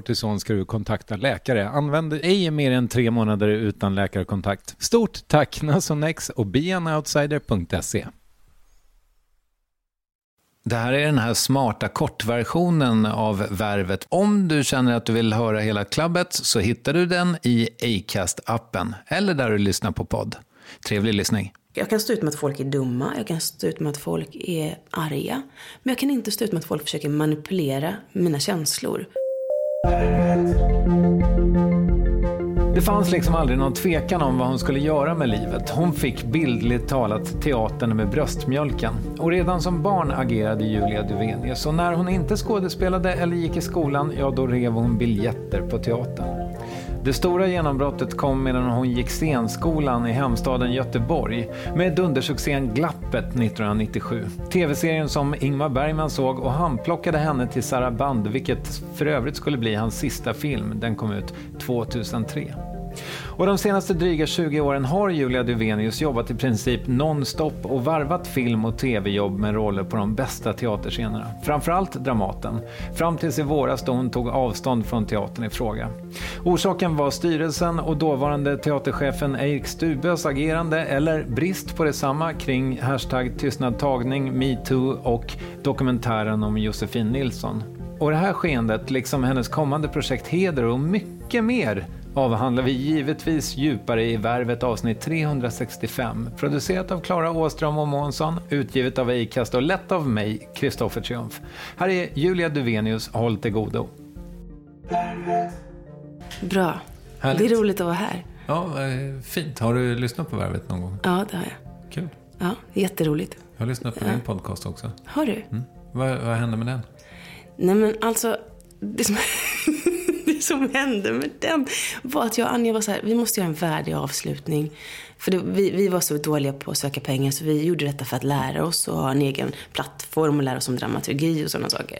kortison ska du kontakta läkare. Använd ej mer än tre månader utan läkarkontakt. Stort tack Nasonex och beanoutsider.se. Det här är den här smarta kortversionen av Värvet. Om du känner att du vill höra hela klubbet så hittar du den i Acast-appen eller där du lyssnar på podd. Trevlig lyssning. Jag kan stå ut med att folk är dumma, jag kan stå ut med att folk är arga. Men jag kan inte stå ut med att folk försöker manipulera mina känslor. Det fanns liksom aldrig någon tvekan om vad hon skulle göra med livet. Hon fick bildligt talat teatern med bröstmjölken. Och redan som barn agerade Julia Duvenius och när hon inte skådespelade eller gick i skolan, ja då rev hon biljetter på teatern. Det stora genombrottet kom medan hon gick scenskolan i hemstaden Göteborg med dundersuccén Glappet 1997. TV-serien som Ingmar Bergman såg och handplockade henne till Sarah Band, vilket för övrigt skulle bli hans sista film. Den kom ut 2003. Och de senaste dryga 20 åren har Julia Duvenius jobbat i princip nonstop och varvat film och tv-jobb med roller på de bästa teaterscenerna. Framförallt Dramaten. Fram tills i våras då hon tog avstånd från teatern i fråga. Orsaken var styrelsen och dåvarande teaterchefen Erik Stubös agerande eller brist på detsamma kring hashtag tystnadtagning, metoo och dokumentären om Josefin Nilsson. Och det här skeendet, liksom hennes kommande projekt Heder och mycket mer avhandlar vi givetvis djupare i Värvet avsnitt 365. Producerat av Klara Åström och Månsson, utgivet av Acast och lett av mig, Kristoffer Triumf. Här är Julia Duvenius, håll till godo. Bra. Härligt. Det är roligt att vara här. Ja, eh, fint. Har du lyssnat på Värvet någon gång? Ja, det har jag. Kul. Ja, jätteroligt. Jag har lyssnat på din podcast också. Har du? Mm. Vad, vad hände med den? Nej, men alltså. Det som, som hände med den var att jag och Anja var så här, vi måste göra en värdig avslutning. För det, vi, vi var så dåliga på att söka pengar så vi gjorde detta för att lära oss och ha en egen plattform och lära oss om dramaturgi och sådana saker.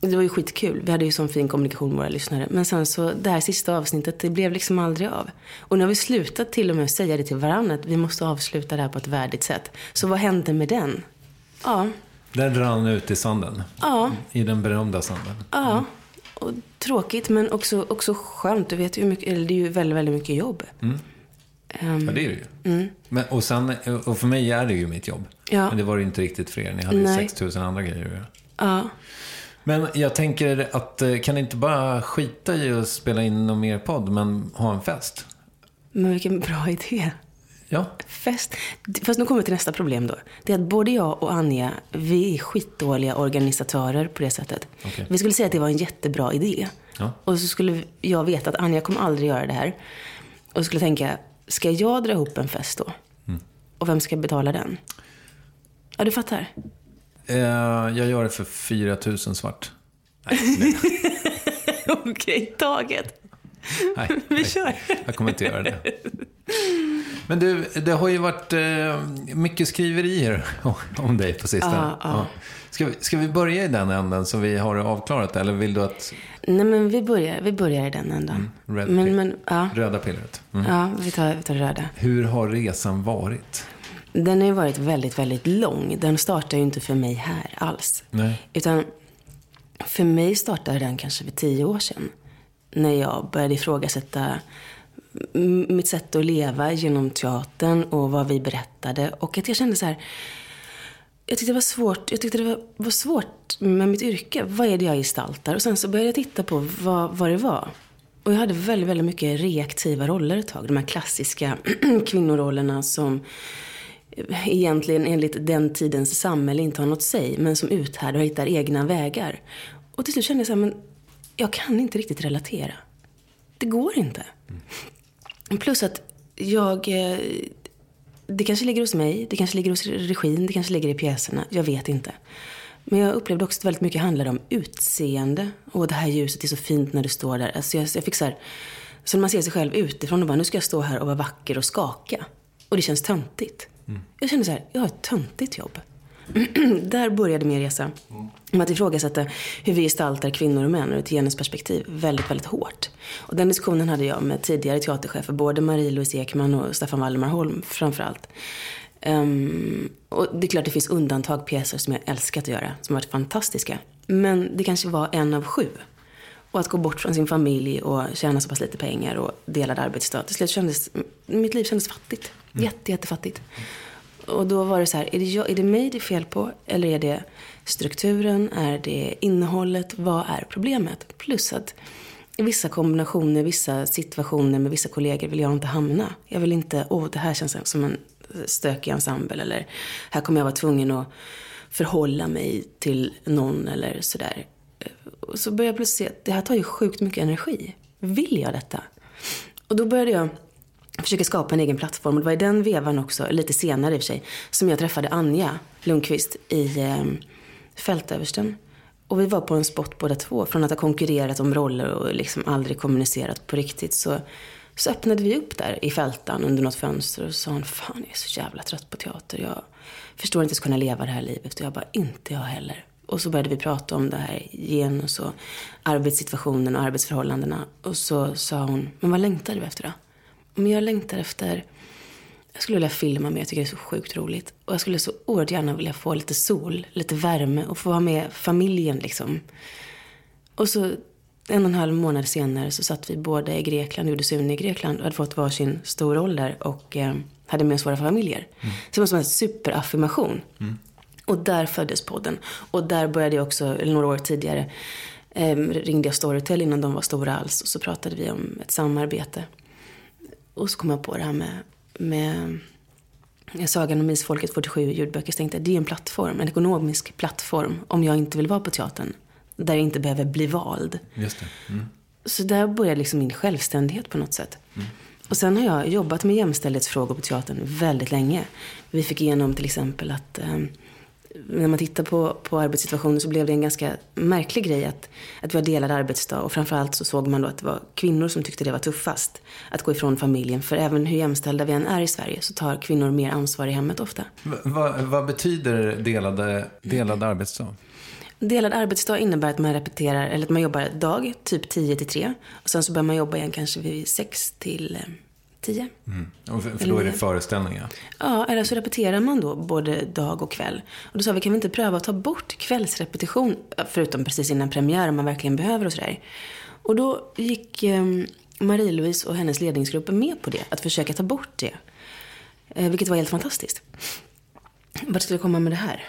det var ju skitkul. Vi hade ju sån fin kommunikation med våra lyssnare. Men sen så, det här sista avsnittet, det blev liksom aldrig av. Och nu har vi slutat till och med säga det till varandra, att vi måste avsluta det här på ett värdigt sätt. Så vad hände med den? Ja. Den rann ut i sanden. Ja. I den berömda sanden. Ja. Och tråkigt, men också, också skönt. Du vet ju mycket, eller det är ju väldigt, väldigt mycket jobb. Mm. Um, Ja, det är det ju. Men, och, sen, och för mig är det ju mitt jobb. Ja. Men det var det ju inte riktigt för er. Ni hade ju Nej. 6000 andra grejer ja. Men jag tänker att eh, kan ni inte bara skita i att spela in någon mer podd, men ha en fest? Men vilken bra idé. Ja. Fest. Fast nu kommer vi till nästa problem då. Det är att både jag och Anja, vi är skitdåliga organisatörer på det sättet. Okej. Vi skulle säga att det var en jättebra idé. Ja. Och så skulle jag veta att Anja kommer aldrig göra det här. Och skulle tänka, ska jag dra ihop en fest då? Mm. Och vem ska betala den? Ja, du fattar. Eh, jag gör det för 4000 svart. Nej, nej, Okej, taget. Nej, Vi kör. Jag kommer inte göra det. Men du, det har ju varit eh, mycket skriverier om dig på sistone. Ja, ja. Ska, vi, ska vi börja i den änden så vi har avklarat? Eller vill du att Nej, men vi börjar, vi börjar i den ändan. Red men, pill. men, ja, röda pillret? Mm. ja vi, tar, vi tar röda. Hur har resan varit? Den har ju varit väldigt, väldigt lång. Den startar ju inte för mig här alls. Nej. Utan för mig startade den kanske för tio år sedan. När jag började ifrågasätta mitt sätt att leva genom teatern och vad vi berättade. Och att jag kände så här. Jag tyckte det var svårt, jag tyckte det var, var svårt med mitt yrke. Vad är det jag gestaltar? Och sen så började jag titta på vad, vad det var. Och jag hade väldigt, väldigt mycket reaktiva roller ett tag. De här klassiska kvinnorollerna som egentligen enligt den tidens samhälle inte har något sig, men som uthärdar och hittar egna vägar. Och till slut kände jag så här, men jag kan inte riktigt relatera. Det går inte. Plus att jag... eh, Det kanske ligger hos mig, det kanske ligger hos regin, det kanske ligger i pjäserna. Jag vet inte. Men jag upplevde också att väldigt mycket handlade om utseende. Och det här ljuset är så fint när du står där. Alltså jag, jag fick så här, så när man ser sig själv utifrån och bara, nu ska jag stå här och vara vacker och skaka. Och det känns töntigt. Jag kände så här, jag har ett töntigt jobb. Där började min resa. Med att ifrågasätta hur vi gestaltar kvinnor och män ur ett genusperspektiv väldigt, väldigt hårt. Och den diskussionen hade jag med tidigare teaterchefer, både Marie-Louise Ekman och Staffan Waldemar Holm framförallt. Um, och det är klart det finns undantag, pjäser som jag älskat att göra, som har varit fantastiska. Men det kanske var en av sju. Och att gå bort från sin familj och tjäna så pass lite pengar och delad arbetsdag. Till slut kändes, mitt liv kändes fattigt. Jätte, jättefattigt. Och då var det så här, är det, jag, är det mig det är fel på? Eller är det strukturen? Är det innehållet? Vad är problemet? Plus att i vissa kombinationer, vissa situationer med vissa kollegor vill jag inte hamna. Jag vill inte, åh det här känns som en stökig ensemble. Eller här kommer jag vara tvungen att förhålla mig till någon eller sådär. Och så började jag plötsligt se att det här tar ju sjukt mycket energi. Vill jag detta? Och då började jag försöka skapa en egen plattform. Och det var i den vevan också, lite senare i och för sig, som jag träffade Anja Lundqvist i eh, Fältöversten. Och vi var på en spot båda två. Från att ha konkurrerat om roller och liksom aldrig kommunicerat på riktigt så, så öppnade vi upp där i Fältan under något fönster och sa hon, fan jag är så jävla trött på teater. Jag förstår inte att kunna leva det här livet. Och jag bara, inte jag heller. Och så började vi prata om det här genus och arbetssituationen och arbetsförhållandena. Och så sa hon, men vad längtar du efter då? Men jag längtar efter, jag skulle vilja filma mer, jag tycker det är så sjukt roligt. Och jag skulle så oerhört gärna vilja få lite sol, lite värme och få vara med familjen liksom. Och så en och en halv månad senare så satt vi båda i Grekland, gjorde Sune i Grekland och hade fått varsin stor där och eh, hade med oss våra familjer. Så det var som en superaffirmation. Och där föddes podden. Och där började jag också, eller några år tidigare, eh, ringde jag Storytel innan de var stora alls. Och så pratade vi om ett samarbete. Och så kom jag på det här med, med Sagan om Isfolket 47 ljudböcker. Så tänkte jag, det är en plattform, en ekonomisk plattform. Om jag inte vill vara på teatern. Där jag inte behöver bli vald. Just. Mm. Så där började liksom min självständighet på något sätt. Och sen har jag jobbat med jämställdhetsfrågor på teatern väldigt länge. Vi fick igenom till exempel att eh, när man tittar på, på arbetssituationen så blev det en ganska märklig grej att, att vi har delad arbetsdag. Och framförallt så såg man då att det var kvinnor som tyckte det var tuffast att gå ifrån familjen. För även hur jämställda vi än är i Sverige så tar kvinnor mer ansvar i hemmet ofta. Va, va, vad betyder delade, delad arbetsdag? Delad arbetsdag innebär att man repeterar, eller att man jobbar dag, typ 10 till 3. Och sen så börjar man jobba igen kanske vid 6 till 10. Mm. Och för, för då är det föreställningar? Ja, eller så repeterar man då både dag och kväll. Och då sa vi, kan vi inte pröva att ta bort kvällsrepetition, förutom precis innan premiär om man verkligen behöver och sådär. Och då gick eh, Marie-Louise och hennes ledningsgrupp med på det, att försöka ta bort det. Eh, vilket var helt fantastiskt. Vart skulle jag komma med det här?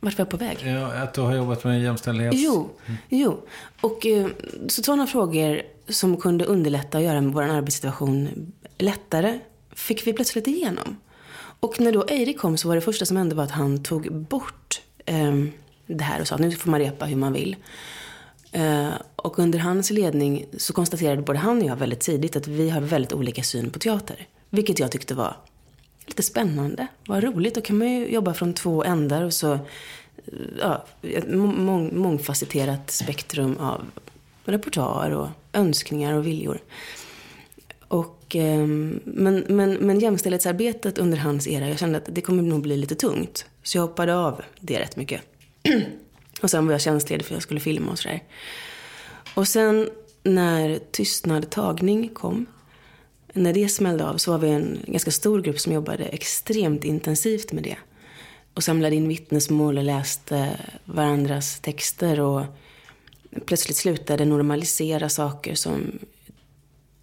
Vart var jag på väg? Ja, att du har jobbat med jämställdhet. Jo, jo. Och eh, så sådana frågor som kunde underlätta och göra vår arbetssituation lättare fick vi plötsligt igenom. Och när då Eirik kom så var det första som hände var att han tog bort eh, det här och sa att nu får man repa hur man vill. Eh, och under hans ledning så konstaterade både han och jag väldigt tidigt att vi har väldigt olika syn på teater. Vilket jag tyckte var lite spännande. Vad roligt, då kan man ju jobba från två ändar och så eh, ja, ett mång, mångfacetterat spektrum av repertoar och önskningar och viljor. Och, Ehm, men, men, men jämställdhetsarbetet under hans era, jag kände att det kommer nog bli lite tungt. Så jag hoppade av det rätt mycket. och sen var jag tjänstledig för jag skulle filma och sådär. Och sen när Tystnad tagning kom när det smällde av så var vi en ganska stor grupp som jobbade extremt intensivt med det. Och samlade in vittnesmål och läste varandras texter och plötsligt slutade normalisera saker som,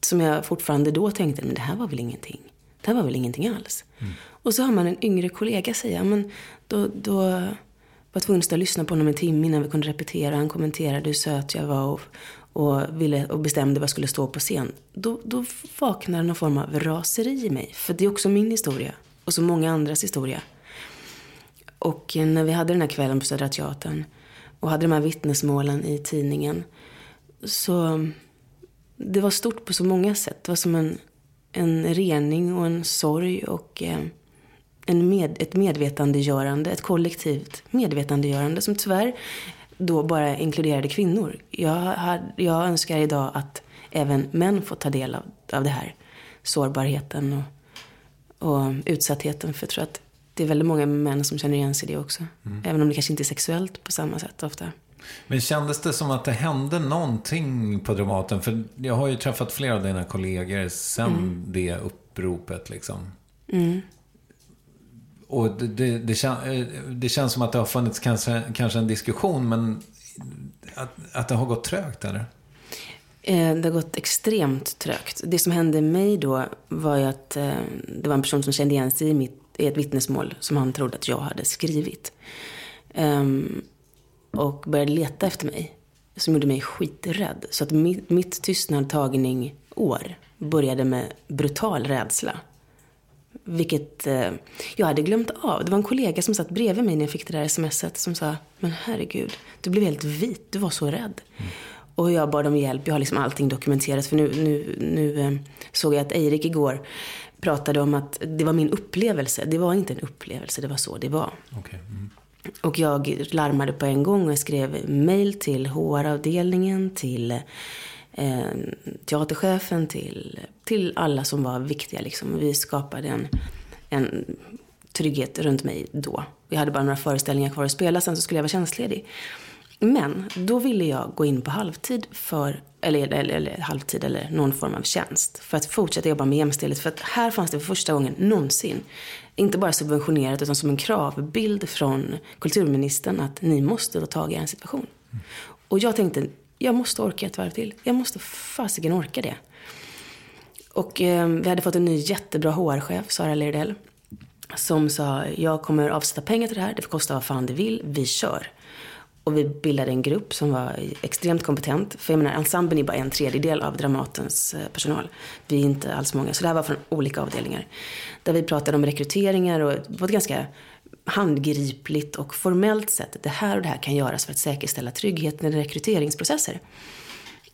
som jag fortfarande då tänkte, men det här var väl ingenting. Det här var väl ingenting alls. Mm. Och så har man en yngre kollega säga, men då, då var jag tvungen att lyssna på honom en timme innan vi kunde repetera. Han kommenterade hur söt jag var och, och, ville, och bestämde vad jag skulle stå på scen. Då, då vaknar någon form av raseri i mig. För det är också min historia. Och så många andras historia. Och när vi hade den här kvällen på Södra Teatern och hade de här vittnesmålen i tidningen. Så det var stort på så många sätt. Det var som en, en rening och en sorg och eh, en med, ett medvetandegörande, ett kollektivt medvetandegörande som tyvärr då bara inkluderade kvinnor. Jag, har, jag önskar idag att även män får ta del av, av det här. Sårbarheten och, och utsattheten. För jag tror att det är väldigt många män som känner igen sig i det också. Mm. Även om det kanske inte är sexuellt på samma sätt ofta. Men kändes det som att det hände någonting på Dramaten? För jag har ju träffat flera av dina kollegor sen mm. det uppropet liksom. Mm. Och det, det, det, kän, det, känns som att det har funnits kanske, kanske en diskussion, men att, att det har gått trögt, eller? Eh, det har gått extremt trögt. Det som hände mig då var ju att eh, det var en person som kände igen sig i, mitt, i ett vittnesmål som han trodde att jag hade skrivit. Um, och började leta efter mig. Som gjorde mig skiträdd. Så att mitt, mitt tystnadtagning-år började med brutal rädsla. Vilket eh, jag hade glömt av. Det var en kollega som satt bredvid mig när jag fick det där smset som sa, men herregud, du blev helt vit, du var så rädd. Mm. Och jag bad om hjälp, jag har liksom allting dokumenterat. För nu, nu, nu eh, såg jag att Eirik igår pratade om att det var min upplevelse. Det var inte en upplevelse, det var så det var. Okay. Mm. Och jag larmade på en gång och jag skrev mail till HR-avdelningen, till eh, teaterchefen, till, till alla som var viktiga. Liksom. Vi skapade en, en trygghet runt mig då. Jag hade bara några föreställningar kvar att spela, sen så skulle jag vara tjänstledig. Men då ville jag gå in på halvtid för, eller, eller, eller, halvtid eller någon form av tjänst. För att fortsätta jobba med jämställdhet. För att här fanns det för första gången någonsin, inte bara subventionerat utan som en kravbild från kulturministern att ni måste ta tag i er situation. Mm. Och jag tänkte, jag måste orka ett varv till. Jag måste fasiken orka det. Och eh, vi hade fått en ny jättebra HR-chef, Sara Lerdell. Som sa, jag kommer avsätta pengar till det här, det får kosta vad fan det vill, vi kör. Och vi bildade en grupp som var extremt kompetent. För jag menar, ensemblen är bara en tredjedel av Dramatens eh, personal. Vi är inte alls många. Så det här var från olika avdelningar. Där vi pratade om rekryteringar och på ett ganska handgripligt och formellt sätt. Det här och det här kan göras för att säkerställa tryggheten i rekryteringsprocesser.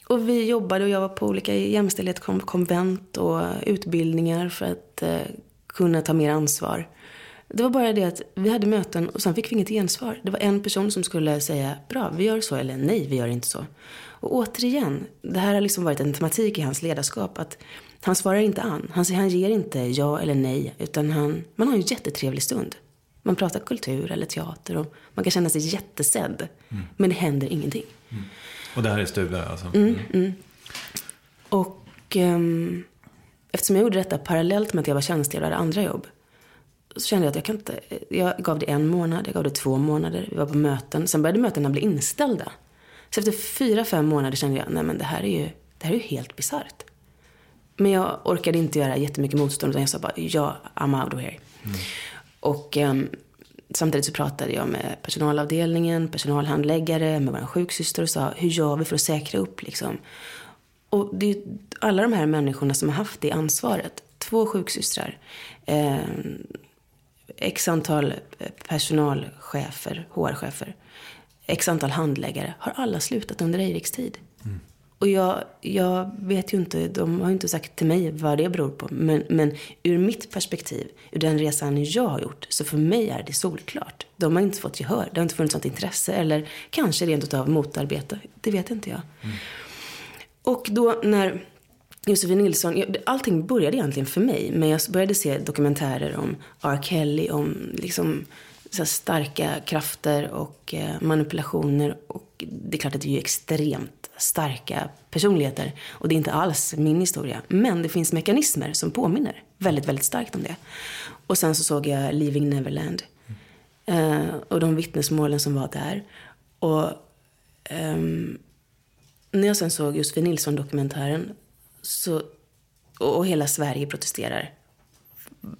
Och vi jobbade och jag var på olika jämställdhetskonvent och utbildningar för att eh, kunna ta mer ansvar. Det var bara det att vi hade möten och sen fick vi inget gensvar. Det var en person som skulle säga bra, vi gör så eller nej, vi gör inte så. Och återigen, det här har liksom varit en tematik i hans ledarskap att han svarar inte an. Han, han ger inte ja eller nej, utan han, man har en jättetrevlig stund. Man pratar kultur eller teater och man kan känna sig jättesedd. Mm. Men det händer ingenting. Mm. Och det här är Stuvö alltså? Mm, mm. Och um, eftersom jag gjorde detta parallellt med att jag var tjänstledig och hade andra jobb. Så kände jag att jag kan inte, jag gav det en månad, jag gav det två månader, vi var på möten. Sen började mötena bli inställda. Så efter fyra, fem månader kände jag, nej men det här är ju, det här är ju helt bisarrt. Men jag orkade inte göra jättemycket motstånd utan jag sa bara, ja, I'm out of here. Mm. Och um, samtidigt så pratade jag med personalavdelningen, personalhandläggare, med vår sjuksyster och sa, hur gör vi för att säkra upp liksom? Och det är alla de här människorna som har haft det ansvaret. Två sjuksystrar, eh, x antal personalchefer, HR-chefer, x antal handläggare har alla slutat under Eiriks tid. Mm. Och jag, jag vet ju inte, de har ju inte sagt till mig vad det beror på. Men, men ur mitt perspektiv, ur den resan jag har gjort, så för mig är det solklart. De har inte fått gehör, det har inte funnits något intresse eller kanske rent utav motarbete. Det vet inte jag. Mm. Och då när Josefin Nilsson, allting började egentligen för mig. Men jag började se dokumentärer om R. Kelly, om liksom så starka krafter och eh, manipulationer. Och det är klart att det är ju extremt starka personligheter. Och det är inte alls min historia. Men det finns mekanismer som påminner väldigt, väldigt starkt om det. Och sen så såg jag Leaving Neverland. Eh, och de vittnesmålen som var där. Och um, när jag sen såg Josefin Nilsson-dokumentären så, och hela Sverige protesterar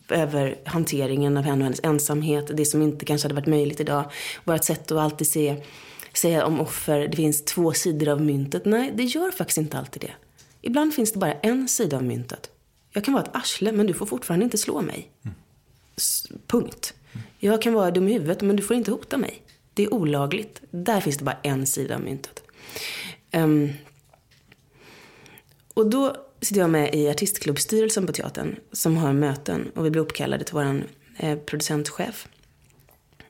över hanteringen av henne och hennes ensamhet, det som inte kanske hade varit möjligt idag. Vårt sätt att alltid se, säga om offer, det finns två sidor av myntet. Nej, det gör faktiskt inte alltid det. Ibland finns det bara en sida av myntet. Jag kan vara ett arsle, men du får fortfarande inte slå mig. Mm. Punkt. Jag kan vara dum i huvudet, men du får inte hota mig. Det är olagligt. Där finns det bara en sida av myntet. Um, och då sitter jag med i artistklubbstyrelsen på teatern som har möten och vi blir uppkallade till vår eh, producentchef.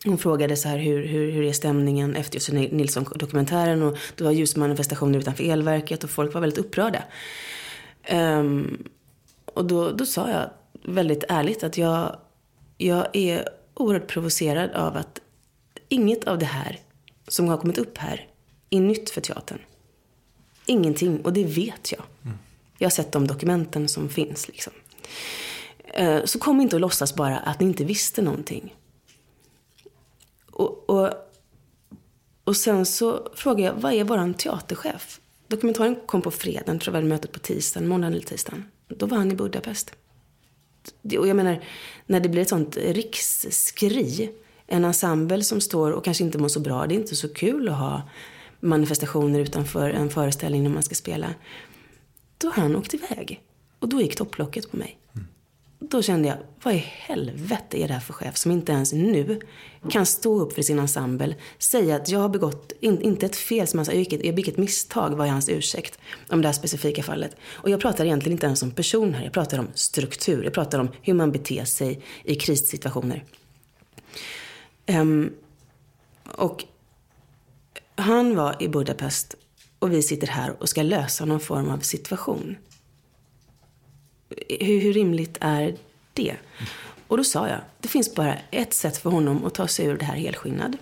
Hon frågade så här, hur, hur, hur är stämningen efter just Nilsson-dokumentären? Och det var ljusmanifestationer utanför elverket och folk var väldigt upprörda. Um, och då, då sa jag väldigt ärligt att jag, jag är oerhört provocerad av att inget av det här som har kommit upp här är nytt för teatern. Ingenting, och det vet jag. Mm. Jag har sett de dokumenten som finns. Liksom. Eh, så kom inte och låtsas bara att ni inte visste någonting. Och, och, och sen så frågade jag, vad är våran teaterchef? Dokumentären kom på fredagen, tror jag var mötet på tisdagen, måndagen eller tisdagen. Då var han i Budapest. Och jag menar, när det blir ett sånt riksskri, en ensemble som står och kanske inte mår så bra, det är inte så kul att ha manifestationer utanför en föreställning när man ska spela. Då har han åkt iväg. Och då gick topplocket på mig. Mm. Då kände jag, vad i helvete är det här för chef som inte ens nu kan stå upp för sin ensemble, säga att jag har begått, in, inte ett fel som han sa, jag begick ett misstag var är hans ursäkt om det här specifika fallet. Och jag pratar egentligen inte ens om person här, jag pratar om struktur, jag pratar om hur man beter sig i krissituationer. Um, och han var i Budapest och vi sitter här och ska lösa någon form av situation. Hur, hur rimligt är det? Och då sa jag, det finns bara ett sätt för honom att ta sig ur det här helskinnad.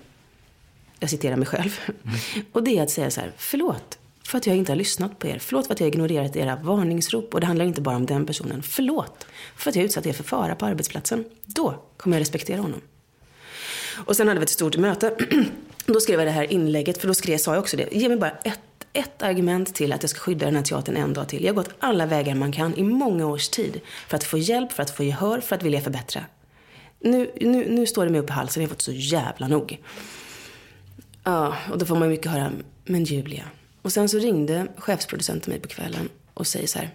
Jag citerar mig själv. Mm. Och det är att säga så här, förlåt för att jag inte har lyssnat på er. Förlåt för att jag har ignorerat era varningsrop. Och det handlar inte bara om den personen. Förlåt för att jag utsatt er för fara på arbetsplatsen. Då kommer jag respektera honom. Och sen hade vi ett stort möte Då skrev jag det här inlägget, för då skrev, sa jag också det. Ge mig bara ett, ett argument till att jag ska skydda den här teatern en dag till. Jag har gått alla vägar man kan i många års tid. För att få hjälp, för att få gehör, för att vilja förbättra. Nu, nu, nu står det mig upp i halsen, jag har fått så jävla nog. Ja, och då får man mycket höra, men Julia. Och sen så ringde chefsproducenten mig på kvällen och säger så här.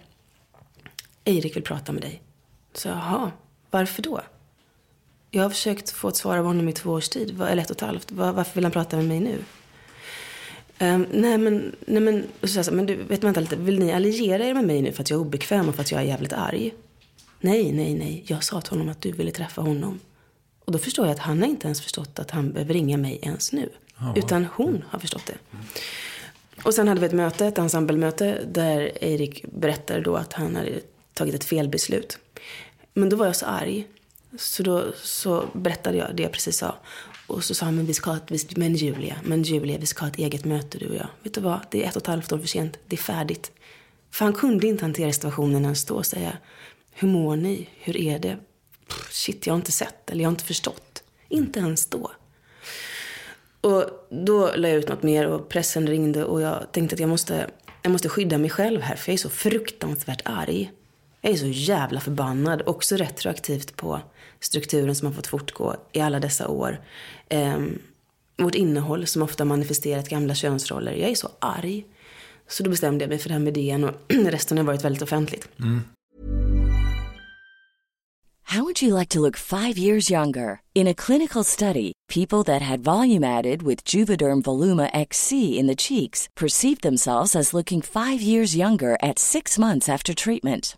Eirik vill prata med dig. Så jaha, varför då? Jag har försökt få ett svar av honom i två års tid, eller ett och ett halvt. Varför vill han prata med mig nu? Um, nej men, nej men, så så, men du, vet vänta lite, vill ni alliera er med mig nu för att jag är obekväm och för att jag är jävligt arg? Nej, nej, nej, jag sa till honom att du ville träffa honom. Och då förstår jag att han har inte ens förstått att han behöver ringa mig ens nu. Ja. Utan hon har förstått det. Mm. Och sen hade vi ett möte, ett ensemblemöte, där Erik berättade då att han hade tagit ett felbeslut. Men då var jag så arg så då så berättade jag det jag precis sa. Och så sa han, men vi ska ha ett, men Julia, men Julia, vi ska ha ett eget möte du och jag. Vet du vad, det är ett och ett halvt år för sent, det är färdigt. För han kunde inte hantera situationen ens då och säga, hur mår ni, hur är det? Pff, shit, jag har inte sett eller jag har inte förstått. Inte ens då. Och då la jag ut något mer och pressen ringde och jag tänkte att jag måste, jag måste skydda mig själv här för jag är så fruktansvärt arg. Jag är så jävla förbannad, också retroaktivt på strukturen som har fått fortgå i alla dessa år. Eh, vårt innehåll som ofta manifesterat gamla könsroller. Jag är så arg. Så då bestämde jag mig för det här med DN och resten har varit väldigt offentligt. Mm. How would you like to look five years younger? In a clinical study, people that had volume added with Juvederm Voluma XC in the cheeks perceived themselves as looking five years younger at six months after treatment.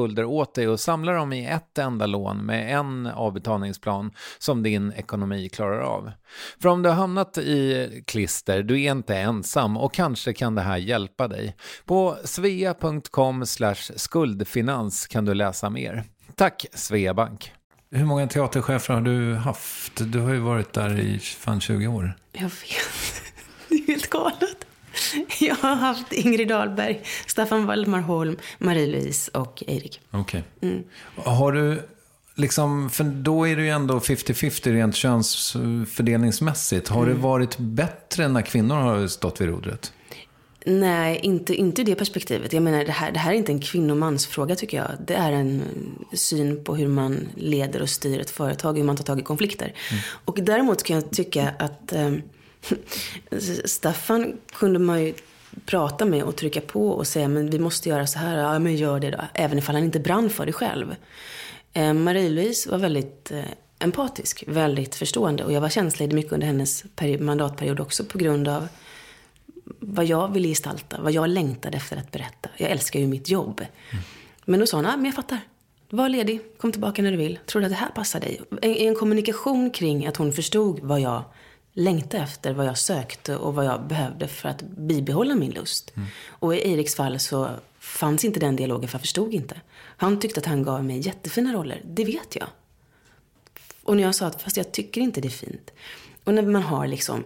skulder åt dig och samla dem i ett enda lån med en avbetalningsplan som din ekonomi klarar av. För om du har hamnat i klister, du är inte ensam och kanske kan det här hjälpa dig. På svea.com skuldfinans kan du läsa mer. Tack Sveabank! Hur många teaterchefer har du haft? Du har ju varit där i fan 20 år. Jag vet. Det är helt galet. Jag har haft Ingrid Dahlberg, Staffan Waldemar Holm, Marie-Louise och Erik. Okej. Okay. Mm. Har du, liksom, för då är det ju ändå 50-50 rent könsfördelningsmässigt. Har mm. det varit bättre när kvinnor har stått vid rodret? Nej, inte, inte det perspektivet. Jag menar, det här, det här är inte en kvinnomansfråga tycker jag. Det är en syn på hur man leder och styr ett företag, hur man tar tag i konflikter. Mm. Och däremot kan jag tycka att eh, Staffan kunde man ju prata med och trycka på och säga men vi måste göra så här. Ja, men gör det då. Även ifall han inte brann för det själv. Eh, Marie-Louise var väldigt eh, empatisk, väldigt förstående. Och jag var tjänstledig mycket under hennes mandatperiod också på grund av vad jag ville gestalta, vad jag längtade efter att berätta. Jag älskar ju mitt jobb. Mm. Men då sa hon, ja men jag fattar. Var ledig, kom tillbaka när du vill. Tror du att det här passar dig? En, en kommunikation kring att hon förstod vad jag längta efter vad jag sökte och vad jag behövde för att bibehålla min lust. Mm. Och i Eriks fall så fanns inte den dialogen för jag förstod inte. Han tyckte att han gav mig jättefina roller, det vet jag. Och när jag sa att fast jag tycker inte det är fint. Och när man har liksom,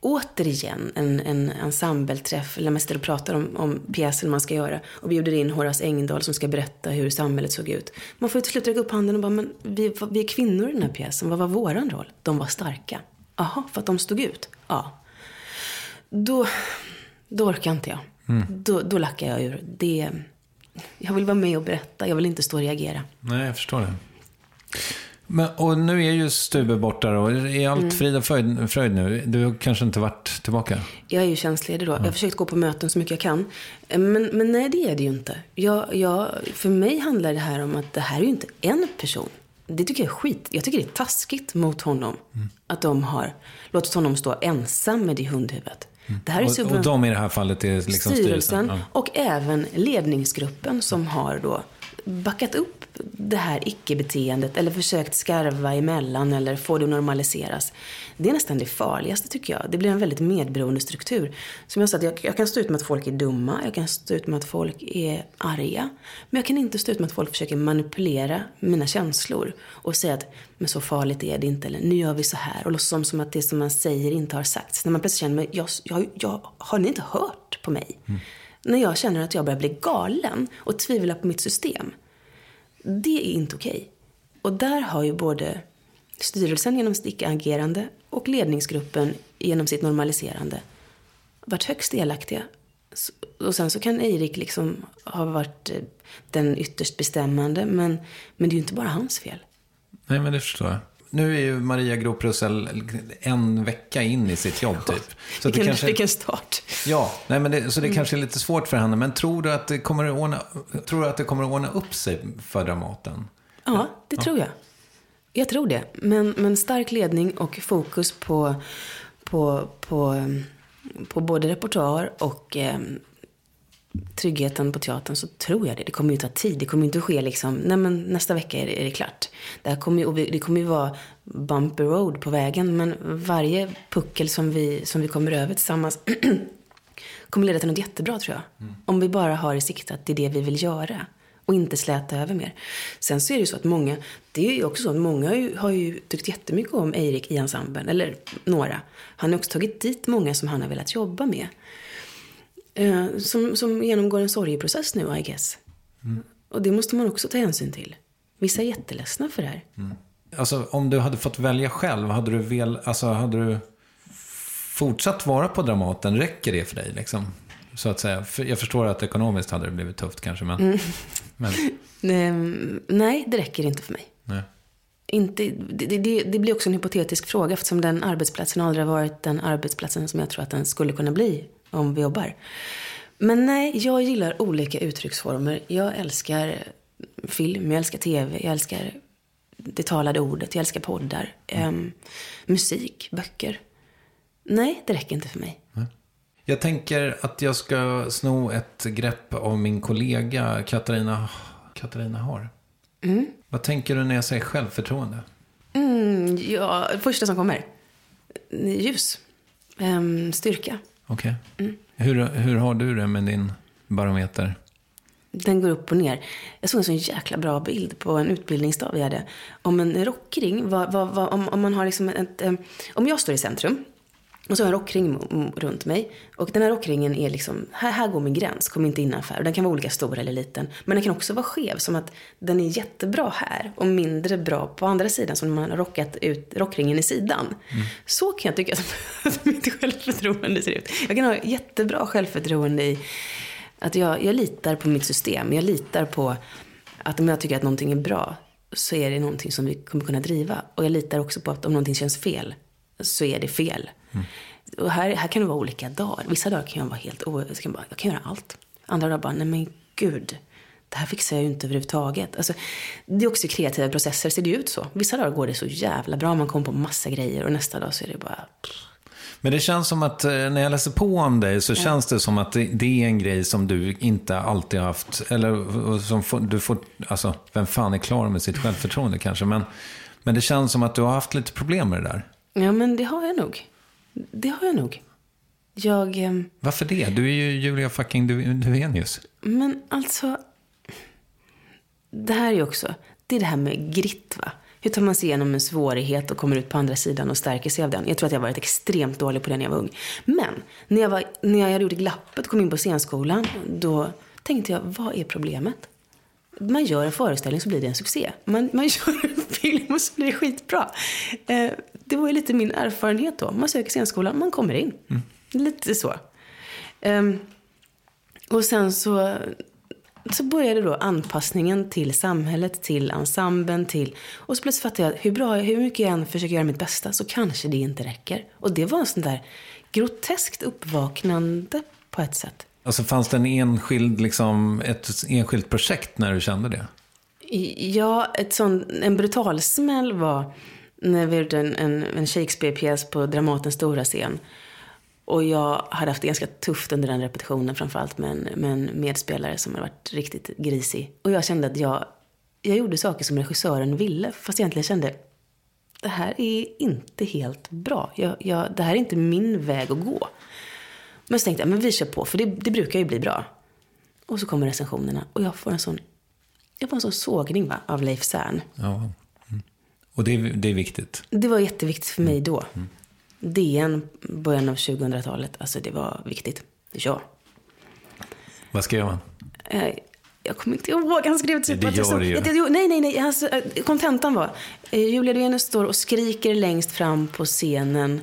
återigen, en, en ensembleträff, eller man och pratar om, om pjäsen man ska göra och bjuder in Horace Engdahl som ska berätta hur samhället såg ut. Man får till slut räcka upp handen och bara, men vi, vi är kvinnor i den här pjäsen, vad var våran roll? De var starka. Jaha, för att de stod ut? Ja. Då, då orkar inte jag. Mm. Då, då lackar jag ur. Det, jag vill vara med och berätta, jag vill inte stå och reagera. Nej, jag förstår det. Men, och nu är ju Stube borta då. Är allt mm. frid och fröjd, fröjd, nu? Du har kanske inte varit tillbaka? Jag är ju tjänstledig då. Mm. Jag har försökt gå på möten så mycket jag kan. Men, men nej, det är det ju inte. Jag, jag, för mig handlar det här om att det här är ju inte en person. Det tycker jag är skit. Jag tycker det är taskigt mot honom. Mm. Att de har låtit honom stå ensam med det hundhuvudet. Mm. Det här är och, och de i det här fallet är liksom styrelsen. styrelsen ja. Och även ledningsgruppen som har då backat upp det här icke-beteendet eller försökt skarva emellan eller få det att normaliseras. Det är nästan det farligaste tycker jag. Det blir en väldigt medberoende struktur. Som jag sa, jag, jag kan stå ut med att folk är dumma, jag kan stå ut med att folk är arga. Men jag kan inte stå ut med att folk försöker manipulera mina känslor och säga att men så farligt är det inte, eller nu gör vi så här. Och låtsas som att det som man säger inte har sagts. När man plötsligt känner, men jag, jag, jag, har ni inte hört på mig? Mm. När jag känner att jag börjar bli galen och tvivlar på mitt system. Det är inte okej. Okay. Och där har ju både styrelsen genom sitt icke-agerande och ledningsgruppen genom sitt normaliserande varit högst delaktiga. Och sen så kan Eirik liksom ha varit eh, den ytterst bestämmande, men, men det är ju inte bara hans fel. Nej, men det förstår jag. Nu är ju Maria Groth en vecka in i sitt jobb typ. Så vilken, det kanske, vilken start. Ja, nej, men det, så det mm. kanske är lite svårt för henne. Men tror du att det kommer att ordna, tror du att det kommer att ordna upp sig för Dramaten? Ja, det ja. tror jag. Jag tror det. Men, men stark ledning och fokus på, på, på, på både repertoar och eh, tryggheten på teatern så tror jag det. Det kommer ju ta tid. Det kommer ju inte ske liksom, nej men nästa vecka är det, är det klart. Det, här kommer ju, det kommer ju vara bumpy road på vägen. Men varje puckel som vi, som vi kommer över tillsammans kommer leda till något jättebra tror jag. Mm. Om vi bara har i sikte att det är det vi vill göra. Och inte släta över mer. Sen så är det ju så att många, det är ju också så att många har ju, har ju tyckt jättemycket om Eirik i ensemblen. Eller några. Han har också tagit dit många som han har velat jobba med. Eh, som, som genomgår en sorgeprocess nu, I guess. Mm. Och det måste man också ta hänsyn till. Vissa är jätteledsna för det här. Mm. Alltså, om du hade fått välja själv, hade du, vel, alltså, hade du fortsatt vara på Dramaten? Räcker det för dig? Liksom? Så att säga. Jag förstår att ekonomiskt hade det blivit tufft kanske. Men, mm. men... Nej, det räcker inte för mig. Nej. Inte, det, det, det, blir också en hypotetisk fråga eftersom den arbetsplatsen aldrig har varit den arbetsplatsen som jag tror att den skulle kunna bli om vi jobbar. Men nej, jag gillar olika uttrycksformer. Jag älskar film, jag älskar tv, jag älskar det talade ordet, jag älskar poddar, um, musik, böcker. Nej, det räcker inte för mig. Jag tänker att jag ska sno ett grepp av min kollega Katarina, Katarina Har. Mm. Vad tänker du när jag säger självförtroende? Mm, ja, första som kommer. Ljus. Um, styrka. Okej. Okay. Mm. Hur, hur har du det med din barometer? Den går upp och ner. Jag såg en sån jäkla bra bild på en utbildningsdag vi hade. Om en rockring, vad, vad, vad, om, om man har liksom ett, ett, om jag står i centrum och så har jag en rockring runt mig. Och den här rockringen är liksom, här, här går min gräns, kom inte innanför. Och den kan vara olika stor eller liten. Men den kan också vara skev, som att den är jättebra här och mindre bra på andra sidan, som när man har rockat ut rockringen i sidan. Mm. Så kan jag tycka att mitt självförtroende ser ut. Jag kan ha jättebra självförtroende i att jag, jag litar på mitt system. Jag litar på att om jag tycker att någonting är bra, så är det någonting som vi kommer kunna driva. Och jag litar också på att om någonting känns fel, så är det fel. Mm. Och här, här kan det vara olika dagar. Vissa dagar kan jag vara helt o... Jag kan, bara, jag kan göra allt. Andra dagar bara, nej men gud. Det här fixar jag ju inte överhuvudtaget. Alltså, det är också kreativa processer, ser det ut så. Vissa dagar går det så jävla bra, man kommer på massa grejer. Och nästa dag så är det bara... Men det känns som att eh, när jag läser på om dig så ja. känns det som att det är en grej som du inte alltid har haft. Eller som du får, alltså vem fan är klar med sitt självförtroende kanske. Men, men det känns som att du har haft lite problem med det där. Ja men det har jag nog. Det har jag nog. Jag... ehm, Varför det? Du är ju Julia fucking Du- Duvenius. Men alltså, det här är ju också, det är det här med gritt va. Hur tar man sig igenom en svårighet och kommer ut på andra sidan och stärker sig av den? Jag tror att jag varit extremt dålig på det när jag var ung. Men när jag, var, när jag gjort glappet och kom in på scenskolan, då tänkte jag, vad är problemet? Man gör en föreställning så blir det en succé. Man, man gör en film och så blir det skitbra. Eh, det var ju lite min erfarenhet då. Man söker scenskolan, man kommer in. Lite så. Ehm, och sen så, så började då anpassningen till samhället, till ensemblen, till... Och så plötsligt fattade jag hur, bra, hur mycket jag än försöker göra mitt bästa så kanske det inte räcker. Och det var en sån där groteskt uppvaknande på ett sätt. Alltså fanns det en enskild, liksom, ett enskilt projekt när du kände det? Ja, ett sån, en brutal smäll var när vi gjorde en, en, en Shakespeare-pjäs på Dramatens stora scen. Och jag hade haft det ganska tufft under den repetitionen, framförallt med en, med en medspelare som hade varit riktigt grisig. Och jag kände att jag, jag gjorde saker som regissören ville, fast egentligen kände det här är inte helt bra. Jag, jag, det här är inte min väg att gå. Men så tänkte jag, men vi kör på, för det, det brukar ju bli bra. Och så kommer recensionerna och jag får en sån, jag får en sån sågning va, av Leif Zern. Ja. Mm. Och det är, det är viktigt. Det var jätteviktigt för mig då. DN, början av 2000-talet, alltså det var viktigt. Ja. Vad skrev man? Eh, Jag kommer inte ihåg, han skrev typ Det gör det ju. Nej, nej, nej. Alltså, eh, kontentan var, eh, Julia Duenius står och skriker längst fram på scenen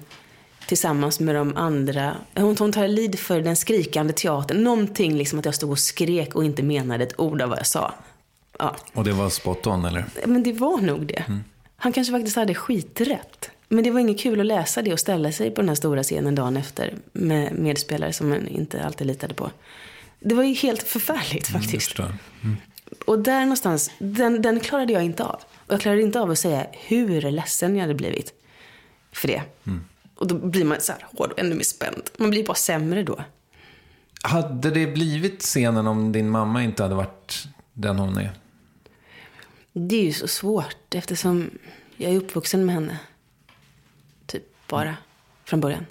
tillsammans med de andra. Hon, hon tar lid för den skrikande teatern. Någonting liksom att jag stod och skrek och inte menade ett ord av vad jag sa. Ja, Och det var spot on, eller? men det var nog det. Han kanske faktiskt hade skiträtt. Men det var inget kul att läsa det och ställa sig på den här stora scenen dagen efter med medspelare som man inte alltid litade på. Det var ju helt förfärligt Jag faktiskt. förstår. Och där någonstans, den, den klarade jag inte av. Och jag klarade inte av att säga hur ledsen jag hade blivit för det. Och då blir man så här hård och ännu mer spänd. Man blir bara sämre då. Hade det blivit scenen om din mamma inte hade varit den hon är? Det är ju så svårt eftersom jag är uppvuxen med henne. Typ bara. Från början.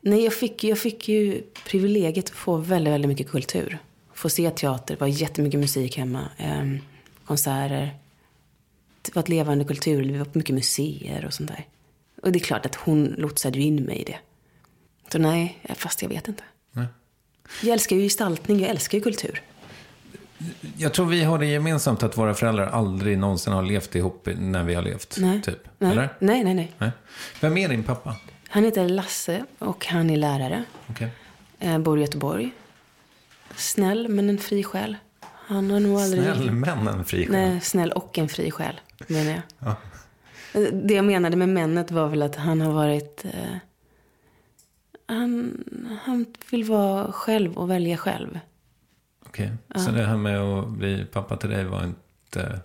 Nej, jag fick, jag fick ju privilegiet att få väldigt, väldigt mycket kultur. Få se teater, det var jättemycket musik hemma. ehm, konserter. Det var ett levande kulturliv, det var mycket museer och sånt där. Och det är klart att hon lotsade ju in mig i det. Så nej, fast jag vet inte. Nej. Jag älskar ju gestaltning, jag älskar ju kultur. Jag tror vi har det gemensamt att våra föräldrar aldrig någonsin har levt ihop när vi har levt. Nej. Typ. Nej. Eller? nej, nej, nej. Nej. Vem är din pappa? Han heter Lasse och han är lärare. Okej. Eh, bor i Göteborg. Snäll, men en fri själ. Han har nog aldrig... Snäll men en fri själ. Nej, snäll och en fri själ, menar jag. Eh, Det jag menade med männet var väl att han har varit... Eh, han, han vill vara själv och välja själv. Okej. Så det här med att bli pappa till dig var inte...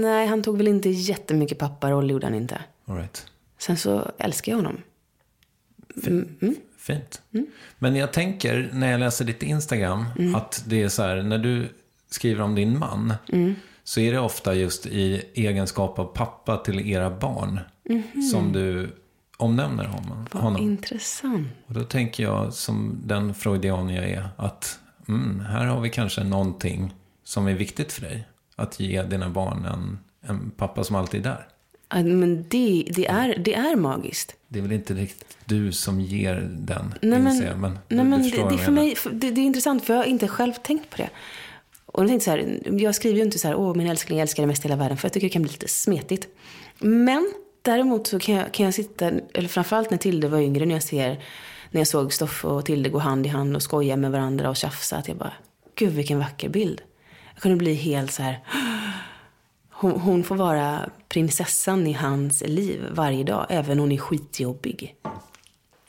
Nej, han tog väl inte jättemycket papparoll, gjorde han inte. All right. Sen så älskar jag honom. Mm, Fint. Men jag tänker, när jag läser ditt Instagram, Mm. att det är så här, när du skriver om din man, Mm. Så är det ofta just i egenskap av pappa till era barn som du omnämner honom. Vad honom. intressant. Och då tänker jag, som den freudian jag är, att mm, här har vi kanske någonting som är viktigt för dig. Att ge dina barn en, en pappa som alltid är där. Men det, det, är, det är magiskt. Det är väl inte riktigt du som ger den, Nej, men, jag, men, nej, men det, det, för mig, det, det är intressant för jag har inte själv tänkt på det. Och jag tänkte så här, jag skriver ju inte så här, åh min älskling, jag älskar dig mest i hela världen, för jag tycker det kan bli lite smetigt. Men däremot så kan jag, kan jag sitta, eller framförallt när Tilde var yngre, när jag ser, när jag såg Stoffe och Tilde gå hand i hand och skoja med varandra och tjafsa, att jag bara, gud vilken vacker bild. Jag kunde bli helt så här, hon, hon får vara prinsessan i hans liv varje dag, även hon är skitjobbig.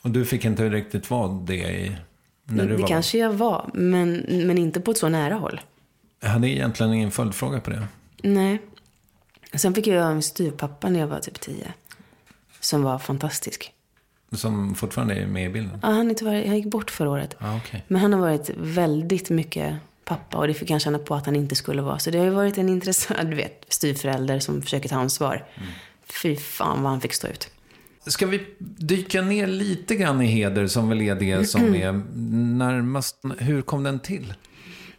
Och du fick inte riktigt vara det i, när du det var kanske jag var, men, men inte på ett så nära håll. Jag hade egentligen ingen följdfråga på det. Nej. Sen fick jag en styvpappa när jag var typ tio. Som var fantastisk. Som fortfarande är med i bilden. Ja, han, är tyvärr, han gick bort förra året. Ah, okej. Men han har varit väldigt mycket pappa och det fick han känna på att han inte skulle vara. Så det har ju varit en intressant, du vet, styvförälder som försöker ta ansvar. Fy fan vad han fick stå ut. Ska vi dyka ner lite grann i Heder som väl är det som är närmast. Hur kom den till?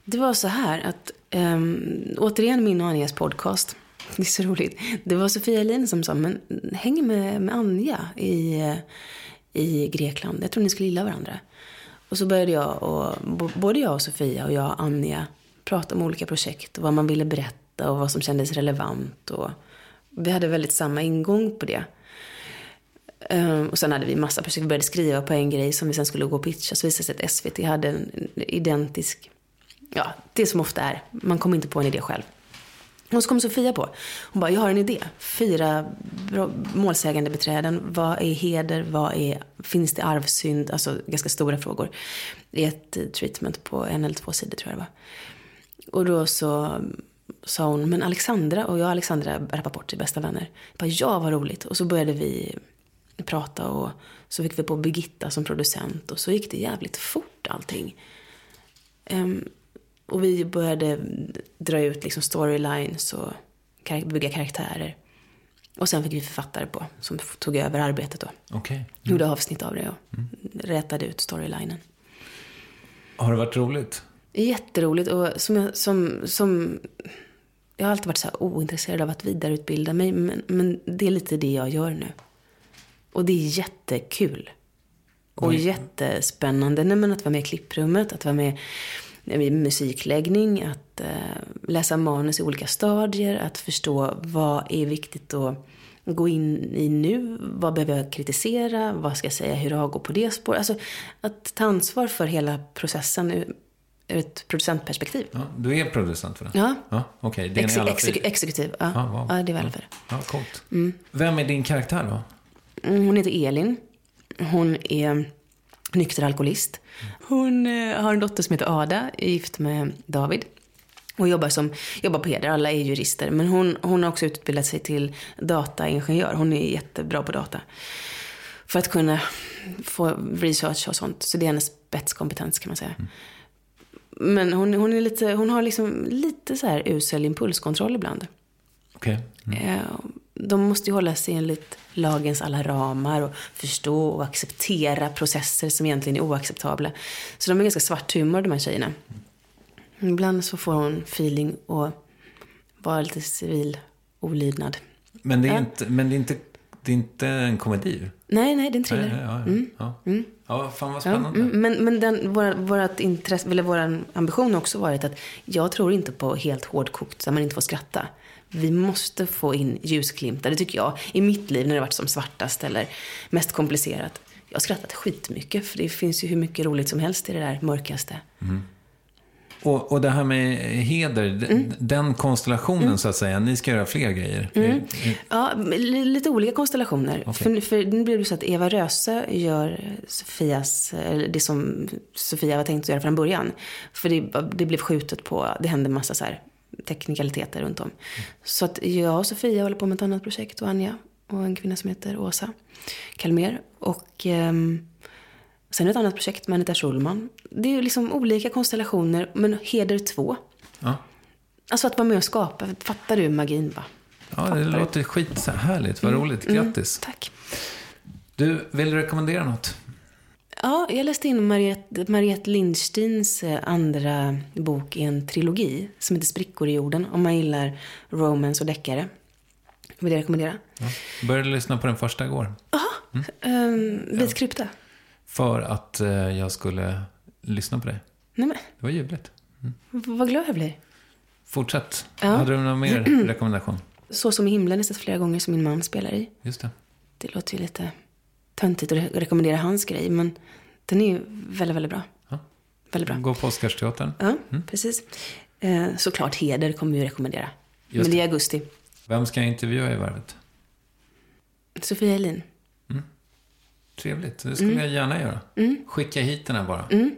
Det var så här att, um, återigen min och Anjas podcast. Det är så roligt. Det var Sofia Elin som sa, men häng med, med Anja i, i Grekland. Jag tror ni skulle gilla varandra. Och så började jag och, både jag och Sofia och jag och Anja prata om olika projekt och vad man ville berätta och vad som kändes relevant. Och vi hade väldigt samma ingång på det. Um, och sen hade vi massa projekt. Vi började skriva på en grej som vi sen skulle gå och pitcha. Så visade det sig att SVT hade en identisk, ja, det som ofta är. Man kommer inte på en idé själv. Och så kom Sofia på. Hon bara, jag har en idé. Fyra målsägande beträden. Vad är heder? Vad är, finns det arvsynd? Alltså ganska stora frågor. I ett eh, treatment på en eller två sidor tror jag det var. Och då så mm, sa hon, men Alexandra och jag och Alexandra rappar bort till bästa vänner. Jag bara, ja vad roligt. Och så började vi prata och så fick vi på Birgitta som producent och så gick det jävligt fort allting. Um, och vi började dra ut liksom storylines och bygga karaktärer. Och sen fick vi författare på som tog över arbetet då. Okay. Mm. Gjorde avsnitt av det och mm. rätade ut storylinen. Har det varit roligt? Jätteroligt och som jag, som, som, jag har alltid varit så här ointresserad av att vidareutbilda mig. Men, men det är lite det jag gör nu. Och det är jättekul. Och Oj. jättespännande. Nej, men att vara med i klipprummet, att vara med i musikläggning, att eh, läsa manus i olika stadier, att förstå vad är viktigt att gå in i nu, vad behöver jag kritisera, vad ska jag säga, hur jag går på det spåret. Alltså att ta ansvar för hela processen ur, ett producentperspektiv. Ja, du är producent för det? Ja. ja okay. det är Ex exek exekutiv, ja. Ja, wow. ja, det är väl för det. Ja, coolt. Mm. Vem är din karaktär då? Mm, hon heter Elin. Hon är nykter alkoholist. Hon eh, har en dotter som heter Ada, är gift med David. Och jobbar, som, jobbar på Heder, alla är jurister. Men hon, hon har också utbildat sig till dataingenjör. Hon är jättebra på data. För att kunna få research och sånt. Så det är hennes spetskompetens kan man säga. Mm. Men hon, hon, är lite, hon har liksom lite så här usel impulskontroll ibland. Okay. Mm. De måste ju hålla sig enligt lagens alla ramar och förstå och acceptera processer som egentligen är oacceptabla. Så de är ganska svart humor de här tjejerna. Ibland så får hon feeling och vara lite civil olydnad. Men det är, ja. inte, men det är, inte, det är inte en komedi? Nej, nej, det är en thriller. Ja, ja, mm. ja. Mm. ja fan vad spännande. Ja, mm. men men den, vår, intresse, eller vår ambition har också varit att jag tror inte på helt hårdkokt där man inte får skratta. Vi måste få in ljusglimtar, det tycker jag. I mitt liv när det varit som svartast eller mest komplicerat. Jag har skrattat skitmycket, för det finns ju hur mycket roligt som helst i det där mörkaste. Mm. Och, och det här med heder, mm. den konstellationen mm. så att säga, ni ska göra fler grejer? Mm. Ja, lite olika konstellationer. Okay. För, för nu blev det så att Eva Röse gör Sofias, det som Sofia var tänkt att göra från början. För det, det blev skjutet på, det hände massa så här teknikaliteter runt om. Mm. Så att jag och Sofia håller på med ett annat projekt och Anja och en kvinna som heter Åsa Kalmer. Och um, sen ett annat projekt med Anita Schulman. Det är liksom olika konstellationer, men heder två. Ja. Alltså att vara med och skapa. Fattar du magin va? Ja, det Fattar låter du? skithärligt. Vad mm. roligt. Grattis. Mm, tack. Du, vill du rekommendera något? Ja, jag läste in Mariette, Mariette Lindsteins eh, andra bok i en trilogi som heter Sprickor i jorden. Om man gillar romance och deckare. Vill jag rekommendera. Ja. Började lyssna på den första igår. Jaha, mm. um, vit krypta. För att uh, jag skulle lyssna på dig. Nej, men. Det var ljuvligt. Mm. Vad glad jag blir. Fortsätt. Ja. Hade du någon mer rekommendation? Så som i himlen har sett flera gånger som min man spelar i. Just det. Det låter ju lite töntigt att rekommendera hans grej, men den är ju väldigt, väldigt bra. Ja. Väldigt bra. Gå på Oscarsteatern. Ja, mm. precis. Eh, såklart Heder kommer vi att rekommendera. Just men det är augusti. Vem ska jag intervjua i Varvet? Sofia Elin. Mm. Trevligt, det skulle mm. jag gärna göra. Mm. Skicka hit den här bara. Mm.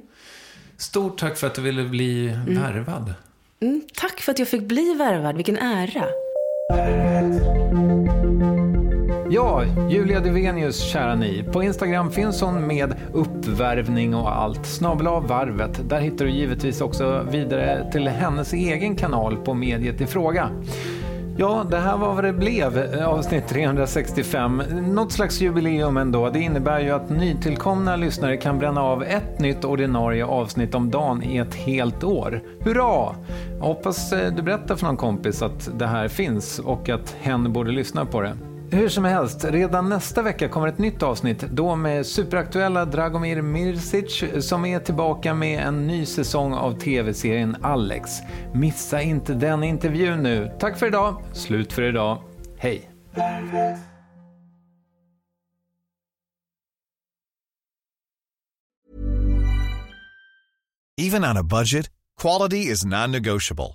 Stort tack för att du ville bli mm. värvad. Mm, tack för att jag fick bli värvad, vilken ära. Ja, Julia Duvenius, kära ni. På Instagram finns hon med uppvärvning och allt. Snabla av varvet. Där hittar du givetvis också vidare till hennes egen kanal på mediet i fråga. Ja, det här var vad det blev, eh, avsnitt 365. Något slags jubileum ändå. Det innebär ju att nytillkomna lyssnare kan bränna av ett nytt ordinarie avsnitt om dagen i ett helt år. Hurra! Jag hoppas eh, du berättar för någon kompis att det här finns och att hen borde lyssna på det. Hur som helst, redan nästa vecka kommer ett nytt avsnitt, då med superaktuella Dragomir Mirsic som är tillbaka med en ny säsong av tv-serien Alex. Missa inte den intervjun nu. Tack för idag, slut för idag. Hej! Even on a budget, quality is non-negotiable.